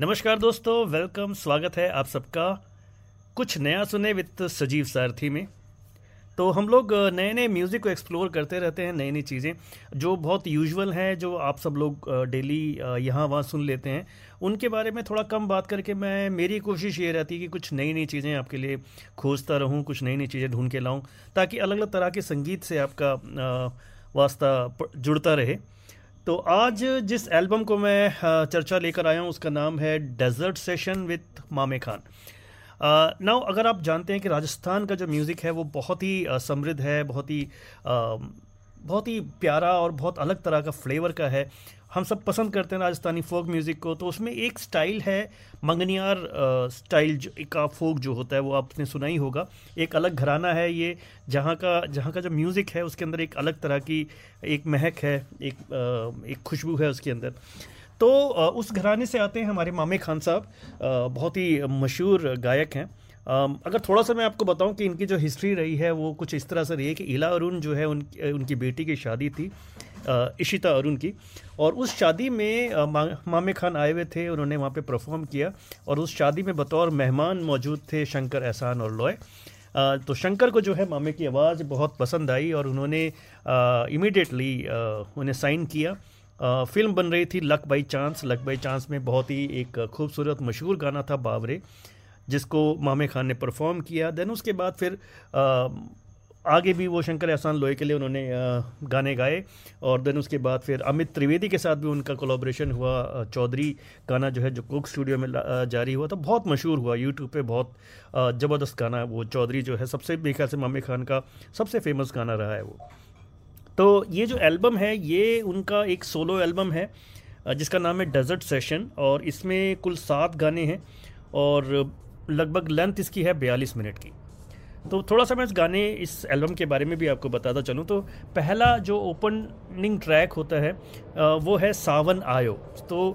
नमस्कार दोस्तों वेलकम स्वागत है आप सबका कुछ नया सुने विद सजीव सारथी में। तो हम लोग नए नए म्यूज़िक को एक्सप्लोर करते रहते हैं नई नई चीज़ें, जो बहुत यूजुअल हैं, जो आप सब लोग डेली यहाँ वहाँ सुन लेते हैं। उनके बारे में थोड़ा कम बात करके मैं, मेरी कोशिश ये रहती है कि कुछ नई नई चीज़ें आपके लिए खोजता रहूँ, कुछ नई नई चीज़ें ढूंढ के लाऊँ, ताकि अलग अलग तरह के संगीत से आपका वास्ता जुड़ता रहे। तो आज जिस एल्बम को मैं चर्चा लेकर आया हूँ, उसका नाम है डेजर्ट सेशन विथ मामे खान नाउ अगर आप जानते हैं कि राजस्थान का जो म्यूज़िक है, वो बहुत ही समृद्ध है, बहुत ही बहुत ही प्यारा और बहुत अलग तरह का फ्लेवर का है। हम सब पसंद करते हैं राजस्थानी फोक म्यूज़िक को तो उसमें एक स्टाइल है मंगनियार स्टाइल जो का फोक जो होता है वो आपने सुना ही होगा। एक अलग घराना है ये जहाँ का जहाँ का जो म्यूज़िक है उसके अंदर एक अलग तरह की एक महक है एक आ, एक खुशबू है उसके अंदर। तो आ, उस घराने से आते हैं हमारे मामे खान साहब। बहुत ही मशहूर गायक हैं। अगर थोड़ा सा मैं आपको बताऊँ कि इनकी जो हिस्ट्री रही है वो कुछ इस तरह से रही है कि इला अरुण जो है उन उनकी बेटी की शादी थी इशिता अरुण की। और उस शादी में मामे खान आए हुए थे उन्होंने वहाँ पे परफॉर्म किया। और उस शादी में बतौर मेहमान मौजूद थे शंकर एहसान और लॉय। तो शंकर को जो है मामे की आवाज़ बहुत पसंद आई और उन्होंने इमीडिएटली उन्हें साइन किया। आ, फ़िल्म बन रही थी Luck by Chance. Luck by Chance में बहुत ही एक खूबसूरत मशहूर गाना था बावरे जिसको मामे खान ने परफॉर्म किया। देन उसके बाद फिर आ, आगे भी वो शंकर एहसान लोहे के लिए उन्होंने गाने गाए। और देन उसके बाद फिर अमित त्रिवेदी के साथ भी उनका कोलाब्रेशन हुआ। चौधरी गाना जो है जो कुक स्टूडियो में जारी हुआ तो बहुत मशहूर हुआ। यूट्यूब पे बहुत ज़बरदस्त गाना वो चौधरी जो है सबसे मेरे ख्याल से मामे खान का सबसे फ़ेमस गाना रहा है वो। तो ये जो एल्बम है ये उनका एक सोलो एल्बम है जिसका नाम है डेजर्ट सेशन और इसमें कुल सात गाने हैं। और लगभग लेंथ इसकी है बयालीस मिनट की। तो थोड़ा सा मैं इस गाने, इस एल्बम के बारे में भी आपको बताता चलूँ। तो पहला जो ओपनिंग ट्रैक होता है वो है सावन आयो। तो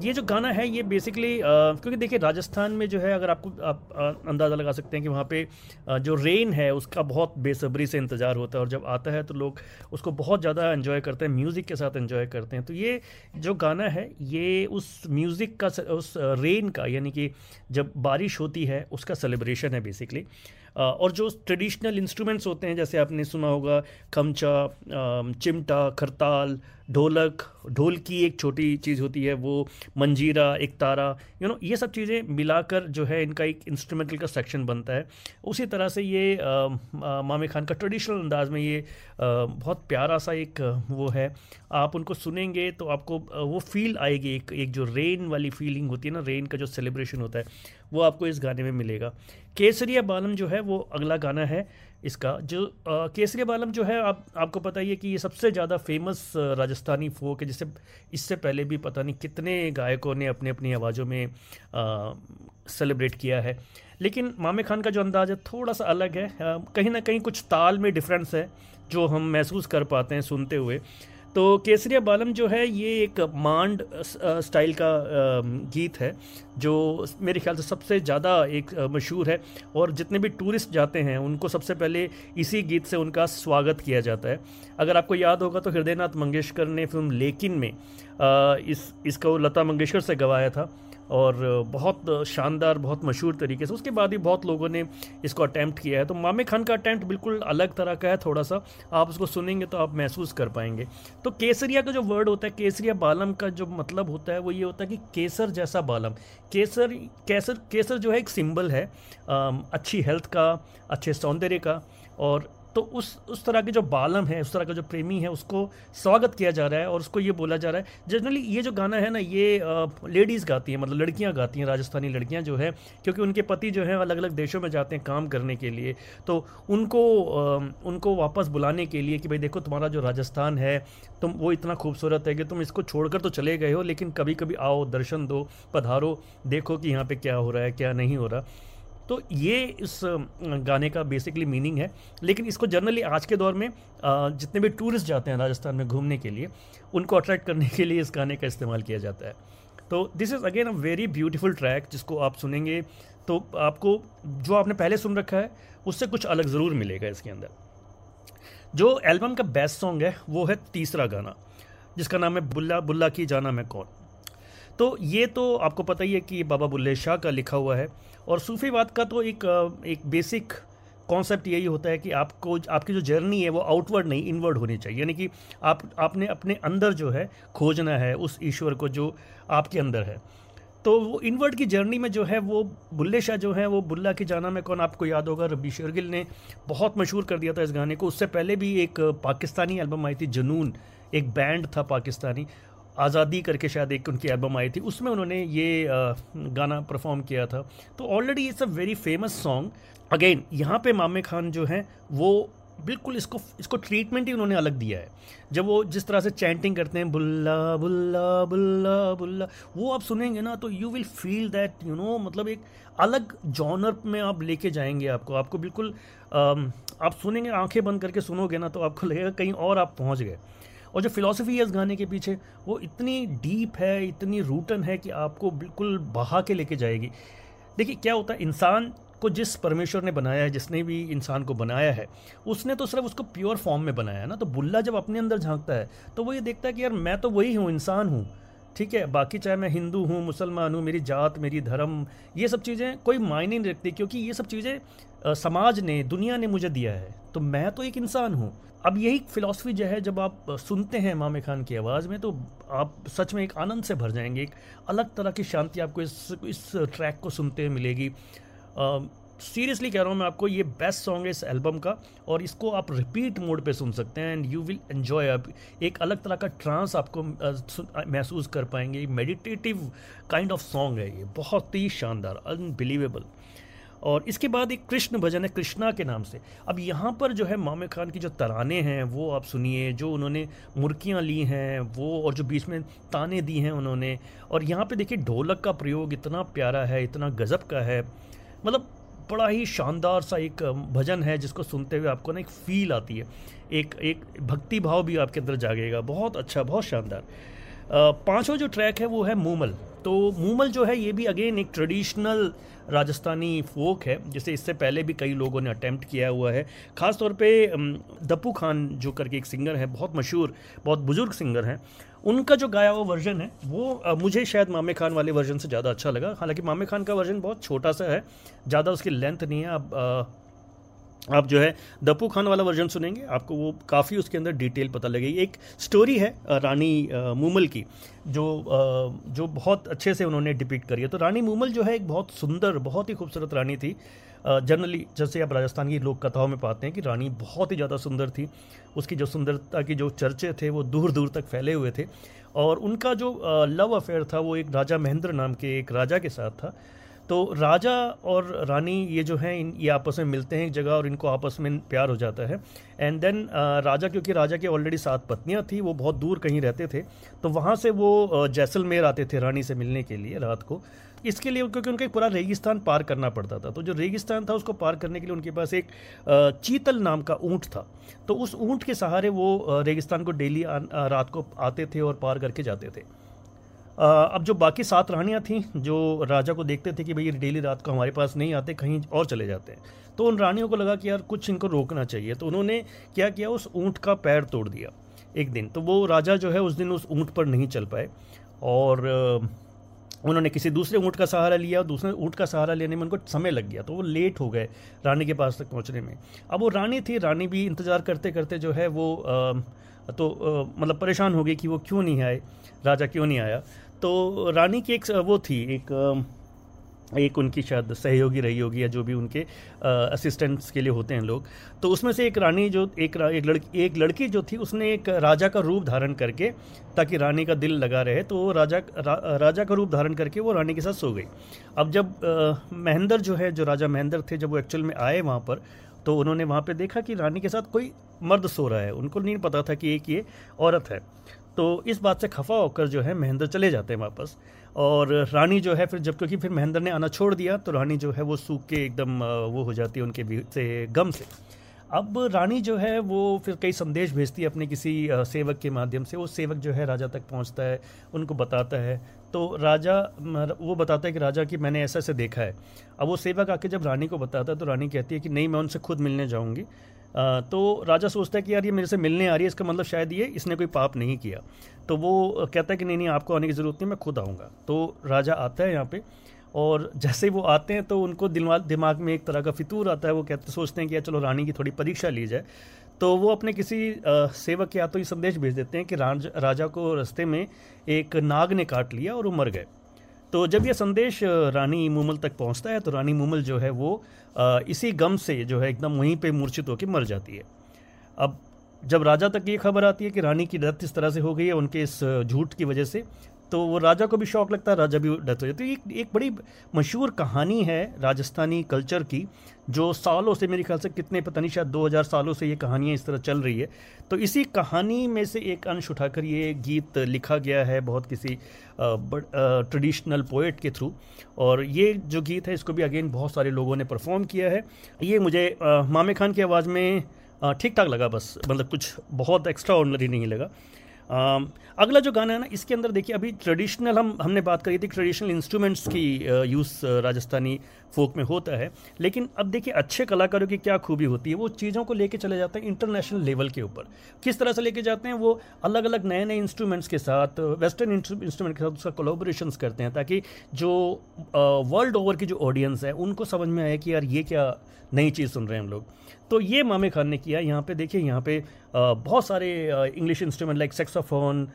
ये जो गाना है, ये बेसिकली क्योंकि देखिए राजस्थान में जो है, अगर आपको आप अंदाज़ा लगा सकते हैं कि वहाँ पे जो रेन है, उसका बहुत बेसब्री से इंतज़ार होता है और जब आता है तो लोग उसको बहुत ज़्यादा इन्जॉय करते हैं म्यूज़िक के साथ इन्जॉय करते हैं। तो ये जो गाना है, ये उस म्यूज़िक का, उस रेन का, यानी कि जब बारिश होती है, उसका सेलिब्रेशन है बेसिकली और जो ट्रेडिशनल इंस्ट्रूमेंट्स होते हैं, जैसे आपने सुना होगा, खमचा चिमटा, खरताल, ढोलक, ढोल की एक छोटी चीज़ होती है, वो मंजीरा, एक तारा यू नो ये सब चीज़ें मिलाकर जो है इनका एक इंस्ट्रूमेंटल का सेक्शन बनता है। उसी तरह से ये मामे खान का ट्रेडिशनल अंदाज में ये बहुत प्यारा सा एक, वो है। आप उनको सुनेंगे तो आपको वो फील आएगी, एक एक जो रेन वाली फीलिंग होती है ना रेन का जो सेलिब्रेशन होता है। वो आपको इस गाने में मिलेगा। केसरिया बालम जो है, वो अगला गाना है इसका, जो केसरिया बालम जो है, आप, आपको पता ही है कि ये सबसे ज़्यादा फ़ेमस राजस्थानी फोक है, जिसे इससे पहले भी पता नहीं कितने गायकों ने अपनी अपनी आवाज़ों में सेलिब्रेट किया है। लेकिन मामे खान का जो अंदाज़ है थोड़ा सा अलग है। कहीं ना कहीं कुछ ताल में डिफरेंस है, जो हम महसूस कर पाते हैं सुनते हुए। तो केसरिया बालम जो है, ये एक मांड स्टाइल का गीत है, जो मेरे ख्याल से सबसे ज़्यादा एक मशहूर है और जितने भी टूरिस्ट जाते हैं, उनको सबसे पहले इसी गीत से उनका स्वागत किया जाता है। अगर आपको याद होगा तो हृदयनाथ मंगेशकर ने फ़िल्म लेकिन में इस, इसको लता मंगेशकर से गवाया था। और बहुत शानदार, बहुत मशहूर तरीके से। उसके बाद ही बहुत लोगों ने इसको अटैम्प्ट किया है। तो मामे खान का अटैम्प्ट बिल्कुल अलग तरह का है, थोड़ा सा। आप उसको सुनेंगे तो आप महसूस कर पाएँगे। तो केसरिया का जो वर्ड होता है, केसरिया बालम का जो मतलब होता है, वो ये होता है कि केसर जैसा बालम। केसर केसर केसर जो है एक सिंबल है अच्छी हेल्थ का, अच्छे सौंदर्य का, और तो उस उस तरह के जो बालम है, उस तरह का जो प्रेमी है, उसको स्वागत किया जा रहा है और उसको ये बोला जा रहा है। जनरली ये जो गाना है ना, ये लेडीज़ गाती हैं मतलब लड़कियाँ गाती हैं, राजस्थानी लड़कियाँ जो है, क्योंकि उनके पति जो है अलग अलग देशों में जाते हैं काम करने के लिए। तो उनको उनको वापस बुलाने के लिए कि भाई देखो तुम्हारा जो राजस्थान है, तुम, वो इतना खूबसूरत है कि तुम इसको छोड़कर तो चले गए हो, लेकिन कभी कभी आओ, दर्शन दो, पधारो, देखो कि यहाँ पर क्या हो रहा है, क्या नहीं हो रहा। तो ये इस गाने का बेसिकली मीनिंग है। लेकिन इसको जनरली आज के दौर में जितने भी टूरिस्ट जाते हैं राजस्थान में घूमने के लिए, उनको अट्रैक्ट करने के लिए इस गाने का इस्तेमाल किया जाता है। तो this is again a very beautiful track जिसको आप सुनेंगे तो आपको जो आपने पहले सुन रखा है, उससे कुछ अलग ज़रूर मिलेगा इसके अंदर। जो एल्बम का बेस्ट सॉन्ग है, वो है तीसरा गाना, जिसका नाम है बुल्ला बुल्ला की जाना मैं कौन। तो ये तो आपको पता ही है कि बाबा बुल्ले शाह का लिखा हुआ है। और सूफीवाद का तो एक एक बेसिक कॉन्सेप्ट यही होता है कि आपको, आपकी जो जर्नी है वो आउटवर्ड नहीं इनवर्ड होनी चाहिए। यानी कि आप, आपने अपने अंदर जो है खोजना है, उस ईश्वर को जो आपके अंदर है। तो वो इनवर्ड की जर्नी में जो है वो बुल्ले शाह जो है, वो बुल्ला की जाना में कौन आपको याद होगा? रबी शर्गिल ने बहुत मशहूर कर दिया था इस गाने को। उससे पहले भी एक पाकिस्तानी एल्बम आई थी, जनून। एक बैंड था पाकिस्तानी। आज़ादी करके शायद एक उनकी एल्बम आई थी, उसमें उन्होंने ये गाना परफॉर्म किया था। तो already it's a very famous song again यहाँ पे मामे खान जो हैं, वो बिल्कुल इसको इसको ट्रीटमेंट ही उन्होंने अलग दिया है। जब वो जिस तरह से चैंटिंग करते हैं, बुल्ला बुल्ला बुल्ला बुल्ला, वो आप सुनेंगे ना तो you will feel that you know मतलब एक अलग जॉनर में आप लेके जाएँगे आपको। आपको बिल्कुल आप सुनेंगे, आँखें बंद करके सुनोगे ना तो आपको लगेगा कहीं और आप पहुँच गए। और जो फिलॉसफी है इस गाने के पीछे, वो इतनी डीप है, इतनी रूटन है कि आपको बिल्कुल बहा के लेके जाएगी। देखिए, क्या होता है, इंसान को जिस परमेश्वर ने बनाया है, जिसने भी इंसान को बनाया है, उसने तो सिर्फ़ उसको प्योर फॉर्म में बनाया है ना। तो बुल्ला जब अपने अंदर झांकता है तो वो ये देखता है कि यार, मैं तो वही हूँ, इंसान हूँ। ठीक है, बाकी चाहे मैं हिंदू हूँ, मुसलमान हूँ, मेरी जात, मेरी धर्म, ये सब चीज़ें कोई मायने नहीं रखती क्योंकि ये सब चीज़ें समाज ने, दुनिया ने मुझे दिया है। तो मैं तो एक इंसान हूँ। अब यही फिलॉसफी जो है, जब आप सुनते हैं मामे खान की आवाज़ में तो आप सच में एक आनंद से भर जाएँगे। एक अलग तरह की शांति आपको इस इस ट्रैक को सुनते मिलेगी। सीरियसली कह रहा हूँ, मैं आपको ये बेस्ट सॉन्ग है इस एल्बम का, और इसको आप रिपीट मोड पे सुन सकते हैं एंड यू विल एन्जॉय अब एक अलग तरह का ट्रांस आपको महसूस कर पाएँगे। मेडिटेटिव काइंड ऑफ़ सॉन्ग है ये। बहुत ही शानदार अनबिलीवेबल और इसके बाद एक कृष्ण भजन है, कृष्णा के नाम से। अब यहाँ पर जो है मामे खान की जो तराने हैं, वो आप सुनिए, जो उन्होंने मुर्कियाँ ली हैं, वो और जो बीच में ताने दी हैं उन्होंने। और यहाँ पे देखिए, ढोलक का प्रयोग इतना प्यारा है, इतना गज़ब का है। मतलब बड़ा ही शानदार सा एक भजन है जिसको सुनते हुए आपको ना एक फील आती है। एक एक भक्ति भाव भी आपके अंदर जागेगा। बहुत अच्छा बहुत शानदार। पांचवा जो ट्रैक है वो है मूमल। तो मूमल जो है ये भी अगेन एक ट्रेडिशनल राजस्थानी फोक है, जिसे इससे पहले भी कई लोगों ने अटैम्प्ट किया हुआ है। ख़ास तौर पे दप्पू खान जो करके एक सिंगर है, बहुत मशहूर, बहुत बुज़ुर्ग सिंगर हैं उनका जो गाया हुआ वर्जन है, वो मुझे शायद मामे खान वाले वर्जन से ज़्यादा अच्छा लगा। हालाँकि मामे खान का वर्जन बहुत छोटा सा है, ज़्यादा उसकी लेंथ नहीं है। अब आप जो है, दप्पू खान वाला वर्जन सुनेंगे, आपको वो काफ़ी उसके अंदर डिटेल पता लगेगी। एक स्टोरी है रानी मूमल की, जो जो बहुत अच्छे से उन्होंने डिपिक्ट करी है। तो रानी मूमल जो है, एक बहुत सुंदर, बहुत ही खूबसूरत रानी थी। जनरली जैसे आप राजस्थान की लोक कथाओं में पाते हैं कि रानी बहुत ही ज़्यादा सुंदर थी। उसकी जो सुंदरता के जो चर्चे थे, वो दूर दूर तक फैले हुए थे। और उनका जो लव अफेयर था, वो एक राजा महेंद्र नाम के एक राजा के साथ था। तो राजा और रानी ये जो हैं, इन, ये आपस में मिलते हैं एक जगह और इनको आपस में प्यार हो जाता है। एंड देन राजा, क्योंकि राजा के ऑलरेडी सात पत्नियाँ थी, वो बहुत दूर कहीं रहते थे तो वहाँ से वो जैसलमेर आते थे रानी से मिलने के लिए रात को। इसके लिए क्योंकि उनका एक पूरा रेगिस्तान पार करना पड़ता था तो जो रेगिस्तान था उसको पार करने के लिए उनके पास एक चीतल नाम का ऊँट था। तो उस ऊँट के सहारे वो रेगिस्तान को डेली रात को आते थे और पार करके जाते थे। अब जो बाकी सात रानियाँ थीं, जो राजा को देखते थे कि भाई ये डेली रात को हमारे पास नहीं आते, कहीं और चले जाते हैं तो उन रानियों को लगा कि यार कुछ इनको रोकना चाहिए तो उन्होंने क्या किया, उस ऊँट का पैर तोड़ दिया एक दिन तो वो राजा जो है उस दिन उस ऊँट पर नहीं चल पाए, और उन्होंने किसी दूसरे ऊँट का सहारा लिया, दूसरे ऊँट का सहारा लेने में उनको समय लग गया तो वो लेट हो गए रानी के पास तक पहुँचने में। अब वो रानी थी, रानी भी इंतज़ार करते करते जो है वो तो मतलब परेशान हो गई कि वो क्यों नहीं आए, राजा क्यों नहीं आया तो रानी की एक वो थी एक एक उनकी शायद सहयोगी रही होगी या जो भी उनके असिस्टेंट्स के लिए होते हैं लोग। तो उसमें से एक रानी जो एक एक लड़की एक लड़की जो थी उसने एक राजा का रूप धारण करके ताकि रानी का दिल लगा रहे तो वो राजा रा, राजा का रूप धारण करके वो रानी के साथ सो गई। अब जब महेंद्र जो है जो राजा महेंद्र थे जब वो एक्चुअल में आए वहाँ पर तो उन्होंने वहाँ पे देखा कि रानी के साथ कोई मर्द सो रहा है। उनको नहीं पता था कि एक ये औरत है। तो इस बात से खफा होकर जो है महेंद्र चले जाते हैं वापस। और रानी जो है फिर जब क्योंकि फिर महेंद्र ने आना छोड़ दिया तो रानी जो है वो सूख के एकदम वो हो जाती है उनके से गम से। अब रानी जो है वो फिर कई संदेश भेजती है अपने किसी सेवक के माध्यम से। वो सेवक जो है राजा तक पहुँचता है, उनको बताता है। तो राजा वो बताता है कि राजा कि मैंने ऐसा ऐसे देखा है। अब वो सेवक आके जब रानी को बताता है तो रानी कहती है कि नहीं, मैं उनसे खुद मिलने जाऊँगी। तो राजा सोचता है कि यार, ये मेरे से मिलने आ रही है, इसका मतलब शायद ये, इसने कोई पाप नहीं किया। तो वो कहता है कि नहीं नहीं, आपको आने की ज़रूरत नहीं, मैं खुद आऊँगा। तो राजा आता है यहाँ पे, और जैसे ही वो आते हैं तो उनको दिमाग दिमाग में एक तरह का फितूर आता है। वो कहते, सोचते हैं कि यार, चलो रानी की थोड़ी परीक्षा ली जाए। तो वो अपने किसी सेवक के हाथों ये संदेश भेज देते हैं कि राज को रास्ते में एक नाग ने काट लिया और वो मर गए। तो जब ये संदेश रानी मूमल तक पहुँचता है तो रानी मूमल जो है वो इसी गम से जो है एकदम वहीं पे मूर्छित होकर मर जाती है। अब जब राजा तक ये खबर आती है कि रानी की डेथ इस तरह से हो गई है, उनके इस झूठ की वजह से तो वो राजा को भी शौक लगता है, राजा भी डेथ हो। जाती है तो एक बड़ी मशहूर कहानी है राजस्थानी कल्चर की, जो सालों से मेरे ख्याल से कितने, पता नहीं, शायद 2000 सालों से ये कहानियाँ इस तरह चल रही है। तो इसी कहानी में से एक अंश उठाकर ये गीत लिखा गया है बहुत किसी ट्रेडिशनल पोइट के थ्रू। और ये जो गीत है, इसको भी अगेन बहुत सारे लोगों ने परफॉर्म किया है। ये मुझे मामे खान की आवाज़ में ठीक ठाक लगा बस मतलब कुछ बहुत एक्स्ट्रा ऑर्डनरी नहीं लगा। अगला जो गाना है ना, इसके अंदर देखिए, अभी ट्रेडिशनल हम, हमने बात करी थी ट्रेडिशनल इंस्ट्रूमेंट्स की यूज़ राजस्थानी फोक में होता है। लेकिन अब देखिए, अच्छे कलाकारों की क्या खूबी होती है, वो चीज़ों को लेके चले जाते हैं इंटरनेशनल लेवल के ऊपर। किस तरह से लेके जाते हैं, वो अलग अलग नए नए इंस्ट्रूमेंट्स के साथ वेस्टर्न इंस्ट्रूमेंट के साथ उसका कोलोबरेशन करते हैं, ताकि जो वर्ल्ड ओवर की जो ऑडियंस है, उनको समझ में आए कि यार ये क्या नई चीज़ सुन रहे हैं हम लोग। तो ये मामे खान ने किया। यहाँ पे देखिए, यहाँ पे बहुत सारे इंग्लिश इंस्ट्रूमेंट लाइक सेक्साफोन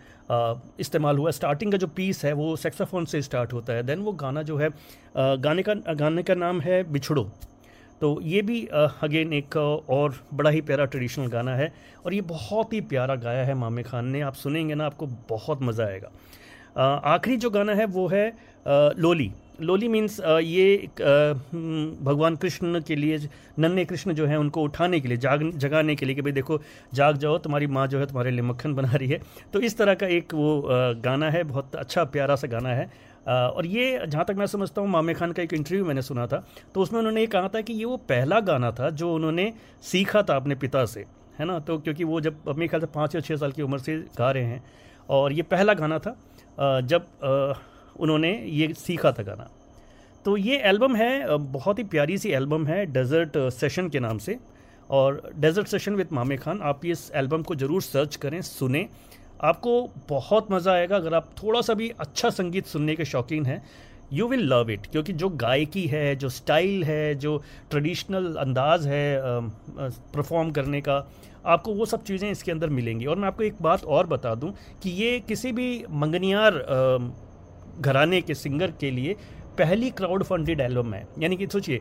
इस्तेमाल हुआ। स्टार्टिंग का जो पीस है वो सेक्साफोन से स्टार्ट होता है। देन वो गाना जो है गाने का गाने का नाम है बिछड़ो। तो ये भी अगेन एक और बड़ा ही प्यारा ट्रेडिशनल गाना है और ये बहुत ही प्यारा गाया है मामे खान ने। आप सुनेंगे ना, आपको बहुत मज़ा आएगा। आखिरी जो गाना है वो है लोली। लोली मीन्स ये हम्म, भगवान कृष्ण के लिए नन्हे कृष्ण जो है उनको उठाने के लिए जाग जगाने के लिए कि भाई देखो जाग जाओ तुम्हारी माँ जो है तुम्हारे लिए मक्खन बना रही है। तो इस तरह का एक वो गाना है बहुत अच्छा प्यारा सा गाना है। और ये जहाँ तक मैं समझता हूँ मामे खान का एक इंटरव्यू मैंने सुना था। तो उसमें उन्होंने ये कहा था कि ये वो पहला गाना था जो उन्होंने सीखा था अपने पिता से है ना? तो क्योंकि वो जब अपने ख्याल से पाँच या छः साल की उम्र से गा रहे हैं। और ये पहला गाना था जब उन्होंने ये सीखा था गाना। तो ये एल्बम है बहुत ही प्यारी सी एल्बम है डेजर्ट सेशन के नाम से। और डेजर्ट सेशन विद मामे खान आप इस एल्बम को ज़रूर सर्च करें, सुने। आपको बहुत मज़ा आएगा, अगर आप थोड़ा सा भी अच्छा संगीत सुनने के शौकीन हैं यू विल लव इट क्योंकि जो गायकी है, जो स्टाइल है, जो ट्रेडिशनल अंदाज है परफॉर्म करने का, आपको वो सब चीज़ें इसके अंदर मिलेंगी। और मैं आपको एक बात और बता दूँ कि ये किसी भी मंगनियार घराने के सिंगर के लिए पहली क्राउड फंडेड एल्बम है। यानी कि सोचिए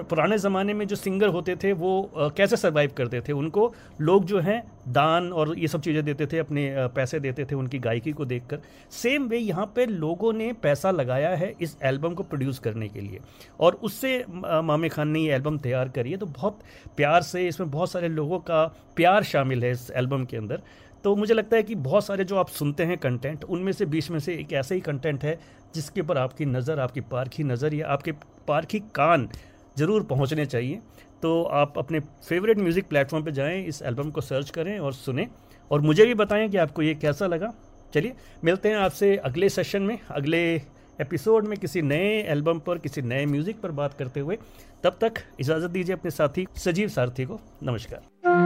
पुराने ज़माने में जो सिंगर होते थे, वो कैसे सर्वाइव करते थे? उनको लोग जो हैं, दान और ये सब चीज़ें देते थे, अपने पैसे देते थे उनकी गायकी को देखकर। सेम वे यहाँ पे लोगों ने पैसा लगाया है इस एल्बम को प्रोड्यूस करने के लिए। और उससे मामे खान ने ये एल्बम तैयार करी है तो बहुत प्यार से इसमें बहुत सारे लोगों का प्यार शामिल है इस एल्बम के अंदर। तो मुझे लगता है कि बहुत सारे जो आप सुनते हैं कंटेंट उनमें से बीच में से एक ऐसा ही कंटेंट है जिसके ऊपर आपकी नज़र, आपकी पारखी नज़र या आपके पारखी कान ज़रूर पहुँचने चाहिए। तो आप अपने फेवरेट म्यूज़िक प्लेटफॉर्म पे जाएँ, इस एल्बम को सर्च करें और सुने। और मुझे भी बताएँ कि आपको ये कैसा लगा। चलिए, मिलते हैं आपसे अगले सेशन में, अगले एपिसोड में किसी नए एल्बम पर, किसी नए म्यूज़िक पर बात करते हुए। तब तक इजाज़त दीजिए अपने साथी, सजीव सारथी को। नमस्कार।